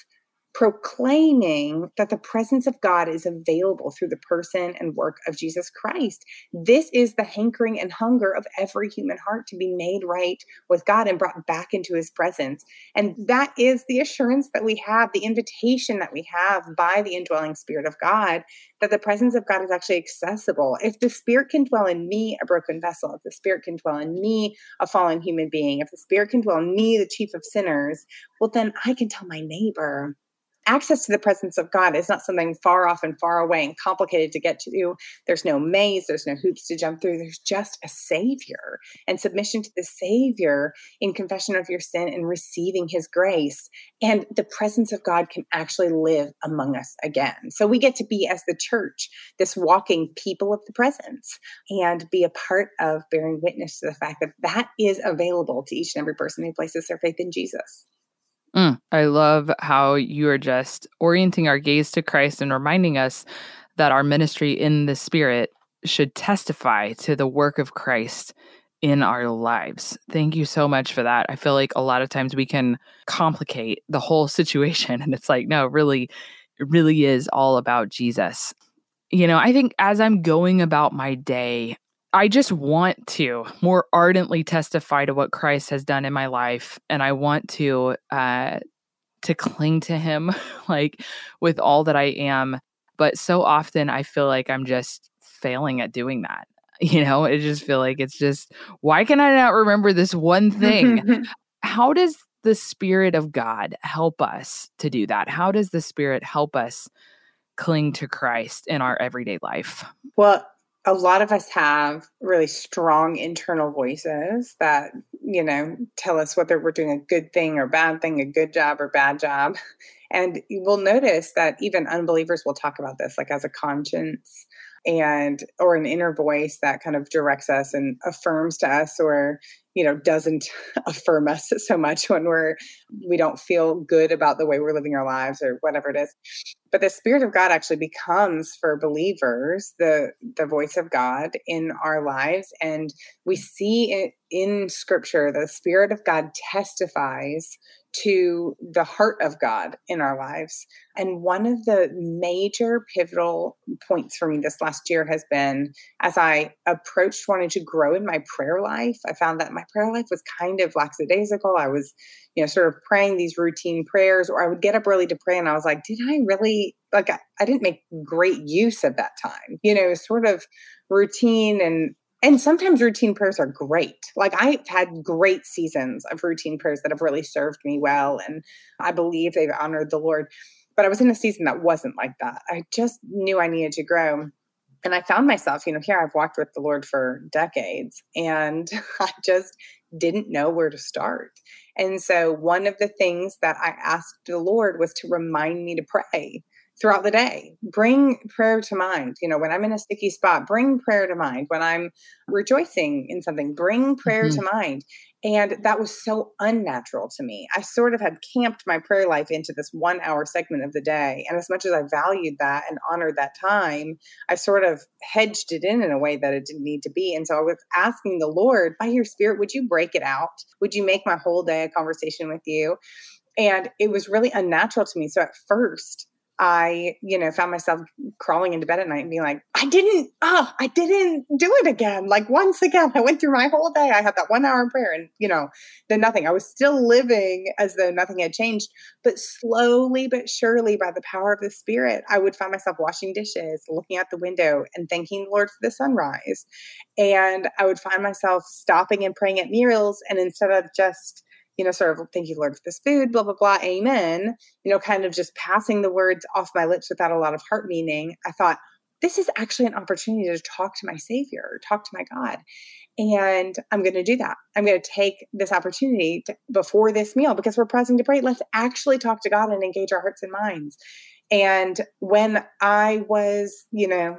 proclaiming that the presence of God is available through the person and work of Jesus Christ. This is the hankering and hunger of every human heart to be made right with God and brought back into his presence. And that is the assurance that we have, the invitation that we have by the indwelling Spirit of God, that the presence of God is actually accessible. If the Spirit can dwell in me, a broken vessel, if the Spirit can dwell in me, a fallen human being, if the Spirit can dwell in me, the chief of sinners, well, then I can tell my neighbor access to the presence of God is not something far off and far away and complicated to get to. There's no maze, there's no hoops to jump through. There's just a Savior and submission to the Savior in confession of your sin and receiving His grace. And the presence of God can actually live among us again. So we get to be, as the church, this walking people of the presence and be a part of bearing witness to the fact that that is available to each and every person who places their faith in Jesus. Mm, I love how you are just orienting our gaze to Christ and reminding us that our ministry in the Spirit should testify to the work of Christ in our lives. Thank you so much for that. I feel like a lot of times we can complicate the whole situation, and it's like, no, really, it really is all about Jesus. You know, I think as I'm going about my day, I just want to more ardently testify to what Christ has done in my life, and I want to uh, to cling to Him like with all that I am. But so often, I feel like I'm just failing at doing that. You know, I just feel like it's just why can I not remember this one thing? How does the Spirit of God help us to do that? How does the Spirit help us cling to Christ in our everyday life? Well, a lot of us have really strong internal voices that you know tell us whether we're doing a good thing or bad thing a good job or bad job. And you will notice that even unbelievers will talk about this like as a conscience and or an inner voice that kind of directs us and affirms to us or you know doesn't affirm us so much when we're we don't feel good about the way we're living our lives or whatever it is. But the spirit of god actually becomes for believers the the voice of god in our lives and we see it in scripture. The spirit of god testifies to the heart of God in our lives. And one of the major pivotal points for me this last year has been as I approached wanting to grow in my prayer life, I found that my prayer life was kind of lackadaisical. I was, you know, sort of praying these routine prayers, or I would get up early to pray and I was like, did I really, like, I, I didn't make great use of that time, you know, sort of routine and and sometimes routine prayers are great. Like I've had great seasons of routine prayers that have really served me well. And I believe they've honored the Lord. But I was in a season that wasn't like that. I just knew I needed to grow. And I found myself, you know, here I've walked with the Lord for decades and I just didn't know where to start. And so one of the things that I asked the Lord was to remind me to pray throughout the day. Bring prayer to mind. You know, when I'm in a sticky spot, bring prayer to mind. When I'm rejoicing in something, bring prayer mm-hmm. to mind. And that was so unnatural to me. I sort of had camped my prayer life into this one hour segment of the day. And as much as I valued that and honored that time, I sort of hedged it in in a way that it didn't need to be. And so I was asking the Lord, by your spirit, would you break it out? Would you make my whole day a conversation with you? And it was really unnatural to me. So at first, I, you know, found myself crawling into bed at night and being like, I didn't, oh, I didn't do it again. Like once again, I went through my whole day. I had that one hour in prayer and, you know, then nothing. I was still living as though nothing had changed. But slowly but surely, by the power of the Spirit, I would find myself washing dishes, looking out the window and thanking the Lord for the sunrise. And I would find myself stopping and praying at meals. And instead of just, you know, sort of thank you, Lord, for this food, blah, blah, blah, amen, you know, kind of just passing the words off my lips without a lot of heart meaning, I thought, this is actually an opportunity to talk to my Savior, talk to my God. And I'm going to do that. I'm going to take this opportunity to, before this meal because we're pressing to pray. Let's actually talk to God and engage our hearts and minds. And when I was, you know,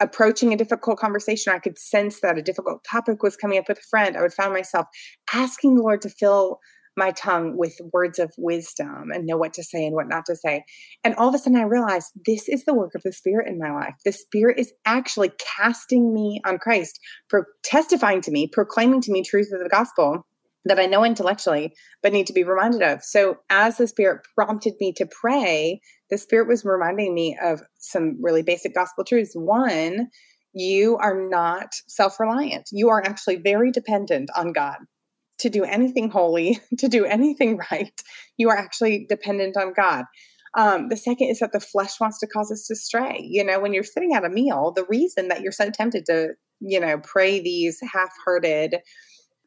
approaching a difficult conversation, I could sense that a difficult topic was coming up with a friend, I would find myself asking the Lord to fill my tongue with words of wisdom and know what to say and what not to say. And all of a sudden, I realized this is the work of the Spirit in my life. The Spirit is actually casting me on Christ, pro- testifying to me, proclaiming to me truth of the gospel that I know intellectually, but need to be reminded of. So, as the Spirit prompted me to pray, the Spirit was reminding me of some really basic gospel truths. One, you are not self reliant, you are actually very dependent on God. To do anything holy, to do anything right, you are actually dependent on God. Um, the second is that the flesh wants to cause us to stray. You know, when you're sitting at a meal, the reason that you're so tempted to, you know, pray these half hearted,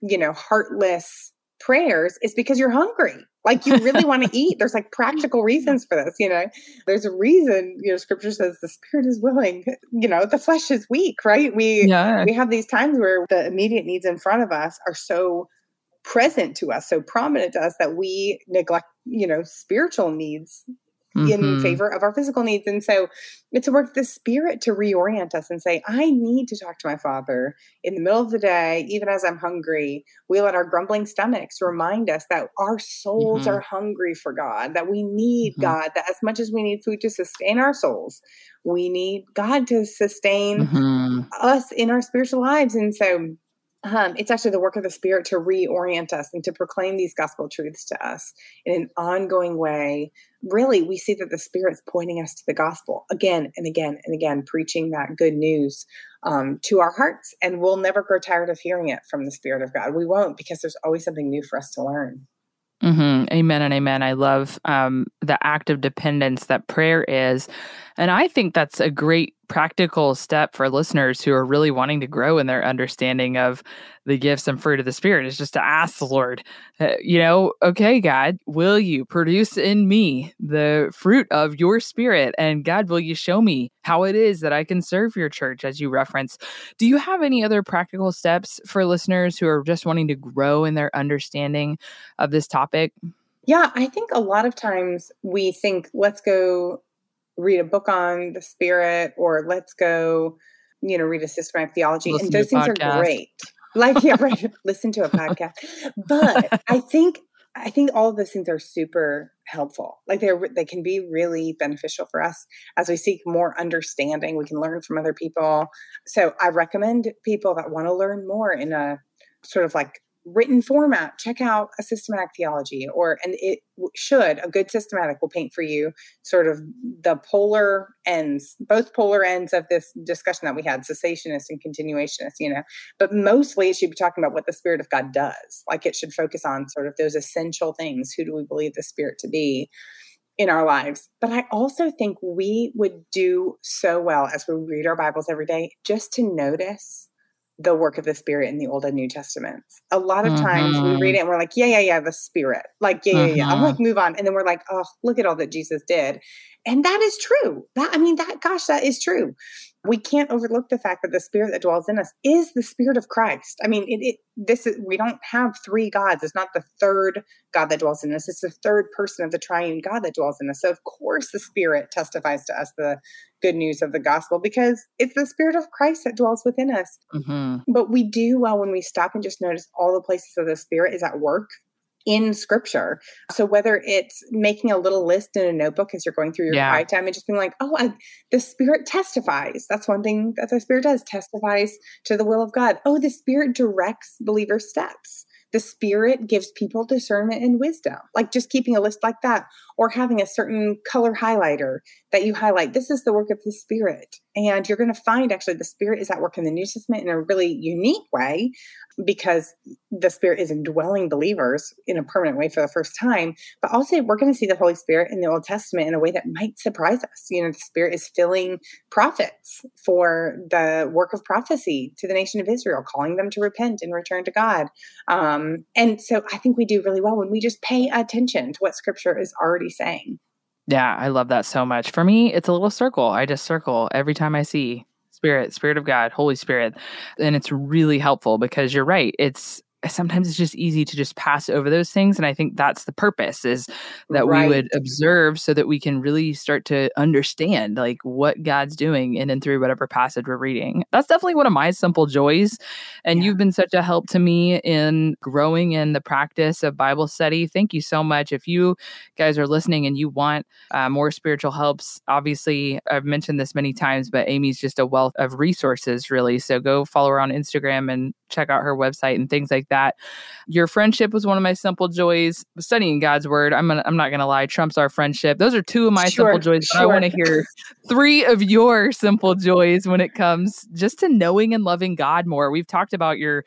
you know, heartless prayers is because you're hungry. Like you really want to eat. There's like practical reasons for this, you know. There's a reason, you know, scripture says the spirit is willing, you know, the flesh is weak, right? We yeah. we have these times where the immediate needs in front of us are so present to us, so prominent to us that we neglect, you know, spiritual needs mm-hmm. in favor of our physical needs. And so it's a work of the spirit to reorient us and say, I need to talk to my father in the middle of the day, even as I'm hungry. We let our grumbling stomachs remind us that our souls mm-hmm. are hungry for God, that we need mm-hmm. God, that as much as we need food to sustain our souls, we need God to sustain mm-hmm. us in our spiritual lives. And so um, it's actually the work of the Spirit to reorient us and to proclaim these gospel truths to us in an ongoing way. Really, we see that the Spirit's pointing us to the gospel again and again and again, preaching that good news um, to our hearts. And we'll never grow tired of hearing it from the Spirit of God. We won't because there's always something new for us to learn. Mm-hmm. Amen and amen. I love um, the act of dependence that prayer is. And I think that's a great practical step for listeners who are really wanting to grow in their understanding of the gifts and fruit of the Spirit is just to ask the Lord, uh, you know, okay, God, will you produce in me the fruit of your Spirit? And God, will you show me how it is that I can serve your church, as you reference? Do you have any other practical steps for listeners who are just wanting to grow in their understanding of this topic? Yeah, I think a lot of times we think, let's go read a book on the spirit or let's go you know read a systematic theology listen and those things are great. Like yeah right listen to a podcast. But i think i think all of those things are super helpful. Like they're they can be really beneficial for us as we seek more understanding. We can learn from other people. So i recommend people that want to learn more in a sort of like written format check out a systematic theology or and it should a good systematic will paint for you sort of the polar ends both polar ends of this discussion that we had cessationist and continuationist you know but mostly it should be talking about what the spirit of god does. Like it should focus on sort of those essential things. Who do we believe the spirit to be in our lives? But i also think we would do so well as we read our bibles every day just to notice the work of the spirit in the old and new testaments. A lot of times mm-hmm. we read it and we're like yeah yeah yeah the spirit. Like yeah yeah yeah. I'm mm-hmm. like move on. And then we're like oh look at all that jesus did. And that is true. That i mean that gosh that is true we can't overlook the fact that the spirit that dwells in us is the spirit of Christ. I mean, it, it this is we don't have three gods. It's not the third God that dwells in us. It's the third person of the triune God that dwells in us. So of course the spirit testifies to us the good news of the gospel because it's the spirit of Christ that dwells within us. Mm-hmm. But we do well when we stop and just notice all the places of the spirit is at work in scripture. So whether it's making a little list in a notebook as you're going through your yeah. quiet time and just being like, oh, I, the spirit testifies. That's one thing that the spirit does, testifies to the will of God. Oh, the spirit directs believer steps. The spirit gives people discernment and wisdom. Like just keeping a list like that or having a certain color highlighter that you highlight. This is the work of the spirit. And you're going to find actually the spirit is at work in the New Testament in a really unique way because the Spirit is indwelling believers in a permanent way for the first time. But also, we're going to see the Holy Spirit in the Old Testament in a way that might surprise us. You know, the Spirit is filling prophets for the work of prophecy to the nation of Israel, calling them to repent and return to God. Um, and so I think we do really well when we just pay attention to what Scripture is already saying. Yeah, I love that so much. For me, it's a little circle. I just circle every time I see Spirit, Spirit of God, Holy Spirit. And it's really helpful because you're right. It's sometimes it's just easy to just pass over those things and i think that's the purpose is that right. we would observe so that we can really start to understand like what god's doing in and through whatever passage we're reading that's definitely one of my simple joys and yeah. you've been such a help to me in growing in the practice of bible study thank you so much if you guys are listening and you want uh, more spiritual helps obviously i've mentioned this many times but amy's just a wealth of resources really so go follow her on instagram and check out her website and things like that. Your friendship was one of my simple joys. Studying God's word, I'm gonna, I'm not gonna lie, trumps our friendship. Those are two of my sure, simple joys. Sure. I want to hear three of your simple joys when it comes just to knowing and loving God more. We've talked about your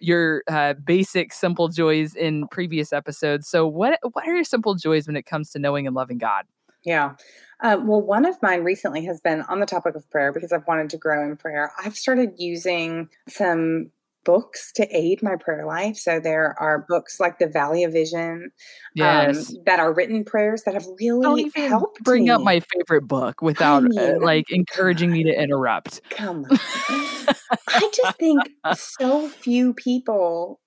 your uh, basic simple joys in previous episodes. So what what are your simple joys when it comes to knowing and loving God? Yeah. Uh, well, one of mine recently has been on the topic of prayer because I've wanted to grow in prayer. I've started using some books to aid my prayer life. So there are books like The Valley of Vision um, yes. um, that are written prayers that have really helped. Bring me. up my favorite book without uh, uh, like encouraging me to interrupt. Come on. I just think so few people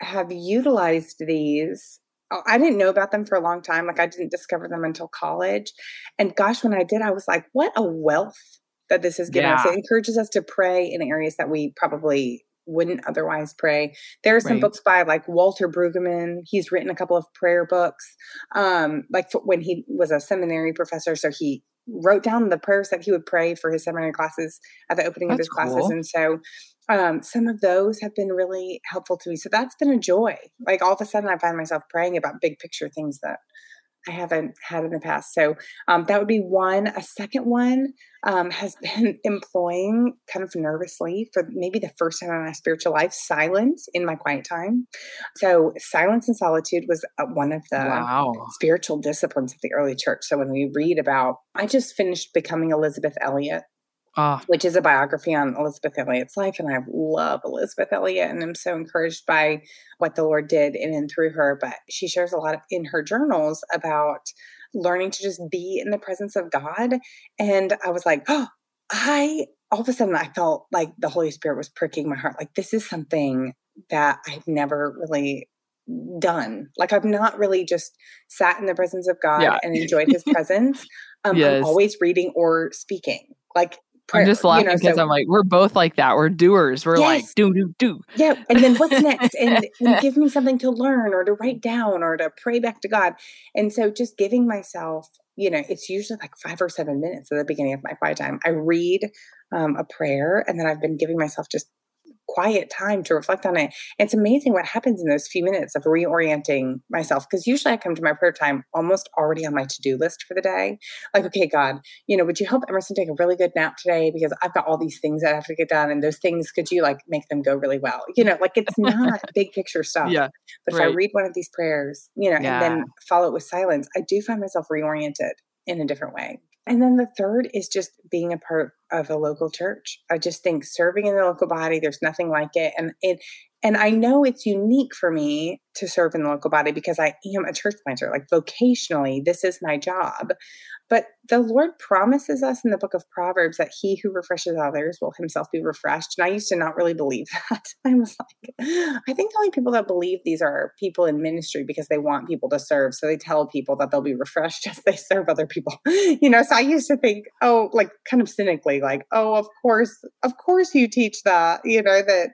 have utilized these oh, I didn't know about them for a long time. Like I didn't discover them until college. And gosh, when I did, I was like, what a wealth that this has given yeah. us. It encourages us to pray in areas that we probably wouldn't otherwise pray. There are some right. books by like Walter Brueggemann. He's written a couple of prayer books. Um, like when he was a seminary professor, so he wrote down the prayers that he would pray for his seminary classes at the opening that's of his cool. classes. And so um, some of those have been really helpful to me. So that's been a joy. Like all of a sudden I find myself praying about big picture things that I haven't had in the past. So um, that would be one. A second one um, has been employing kind of nervously for maybe the first time in my spiritual life silence in my quiet time. So silence and solitude was uh, one of the wow. spiritual disciplines of the early church. So when we read about, I just finished becoming Elisabeth Elliot Ah. which is a biography on Elisabeth Elliot's life. And I love Elisabeth Elliot and I'm so encouraged by what the Lord did in and through her. But she shares a lot of, in her journals about learning to just be in the presence of God. And I was like, oh, I all of a sudden I felt like the Holy Spirit was pricking my heart. Like this is something that I've never really done. Like I've not really just sat in the presence of God yeah. and enjoyed his presence. Um, yes. I'm always reading or speaking. Like I'm just laughing because you know, so, I'm like, we're both like that. We're doers. We're yes. like, do, do, do. Yeah. And then what's next? and, and give me something to learn or to write down or to pray back to God. And so just giving myself, you know, it's usually like five or seven minutes at the beginning of my quiet time. I read um, a prayer and then I've been giving myself just quiet time to reflect on it. It's amazing what happens in those few minutes of reorienting myself. Because usually I come to my prayer time almost already on my to do list for the day. Like, okay, God, you know, would you help Emerson take a really good nap today? Because I've got all these things that I have to get done. And those things, could you like make them go really well? You know, like it's not big picture stuff. Yeah. But if right. I read one of these prayers, you know, yeah. and then follow it with silence, I do find myself reoriented in a different way. And then the third is just being a part of a local church. I just think serving in the local body, there's nothing like it. And it And I know it's unique for me to serve in the local body because I am a church planter. Like vocationally, this is my job. But the Lord promises us in the book of Proverbs that he who refreshes others will himself be refreshed. And I used to not really believe that. I was like, I think the only people that believe these are people in ministry because they want people to serve. So they tell people that they'll be refreshed as they serve other people. You know, so I used to think, oh, like kind of cynically, like, oh, of course, of course you teach that, you know, that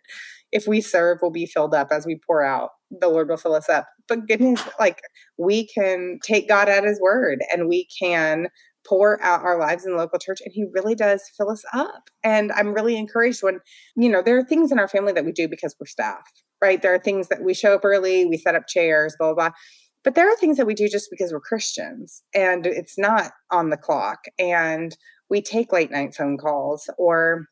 if we serve, we'll be filled up as we pour out. The Lord will fill us up. But goodness, like we can take God at his word and we can pour out our lives in the local church and he really does fill us up. And i'm really encouraged when you know there are things in our family that we do because we're staff right? There are things that we show up early we set up chairs blah blah blah. But there are things that we do just because we're christians and it's not on the clock. And we take late night phone calls or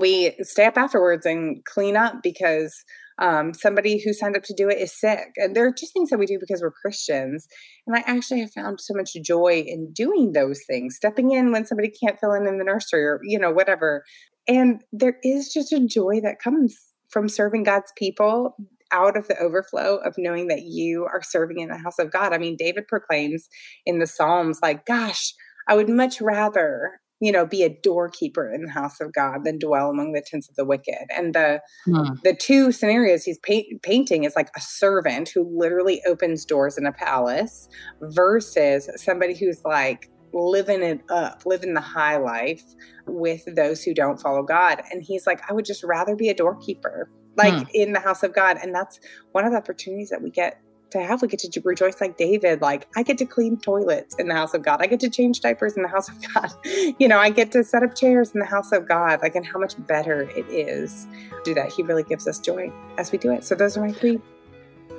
we stay up afterwards and clean up because um, somebody who signed up to do it is sick. And there are just things that we do because we're Christians. And I actually have found so much joy in doing those things, stepping in when somebody can't fill in in the nursery or, you know, whatever. And there is just a joy that comes from serving God's people out of the overflow of knowing that you are serving in the house of God. I mean, David proclaims in the Psalms, like, gosh, I would much rather you know be a doorkeeper in the house of god than dwell among the tents of the wicked and the hmm. the two scenarios he's painting is like a servant who literally opens doors in a palace versus somebody who's like living it up living the high life with those who don't follow god and he's like i would just rather be a doorkeeper like hmm. in the house of god and that's one of the opportunities that we get to have. We get to rejoice like David. Like I get to clean toilets in the house of God. I get to change diapers in the house of God. you know, I get to set up chairs in the house of God. Like, and how much better it is to do that. He really gives us joy as we do it. So those are my three.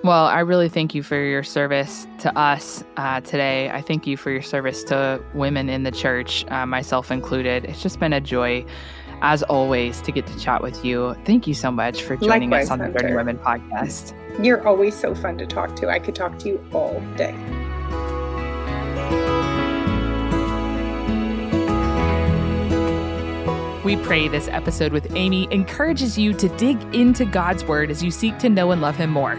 Well, I really thank you for your service to us uh, today. I thank you for your service to women in the church, uh, myself included. It's just been a joy, as always, to get to chat with you. Thank you so much for joining Likewise, us on the Journeywomen podcast. You're always so fun to talk to. I could talk to you all day. We pray this episode with Amy encourages you to dig into God's Word as you seek to know and love Him more.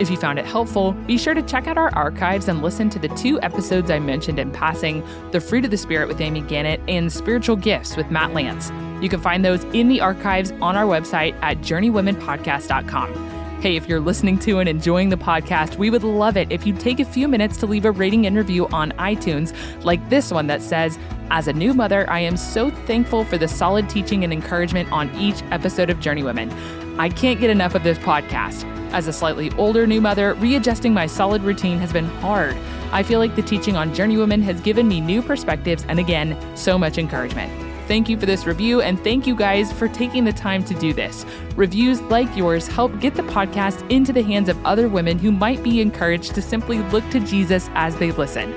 If you found it helpful, be sure to check out our archives and listen to the two episodes I mentioned in passing The Fruit of the Spirit with Amy Gannett and Spiritual Gifts with Matt Lance. You can find those in the archives on our website at journeywomenpodcast.com. Hey, if you're listening to and enjoying the podcast, we would love it if you'd take a few minutes to leave a rating and review on iTunes, like this one that says, As a new mother, I am so thankful for the solid teaching and encouragement on each episode of Journeywomen. I can't get enough of this podcast. As a slightly older new mother, readjusting my solid routine has been hard. I feel like the teaching on Journeywomen has given me new perspectives and again, so much encouragement. Thank you for this review, and thank you guys for taking the time to do this. Reviews like yours help get the podcast into the hands of other women who might be encouraged to simply look to Jesus as they listen.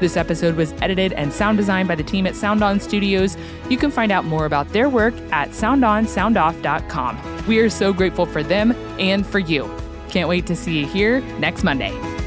This episode was edited and sound designed by the team at Sound On Studios. You can find out more about their work at soundonsoundoff.com. We are so grateful for them and for you. Can't wait to see you here next Monday.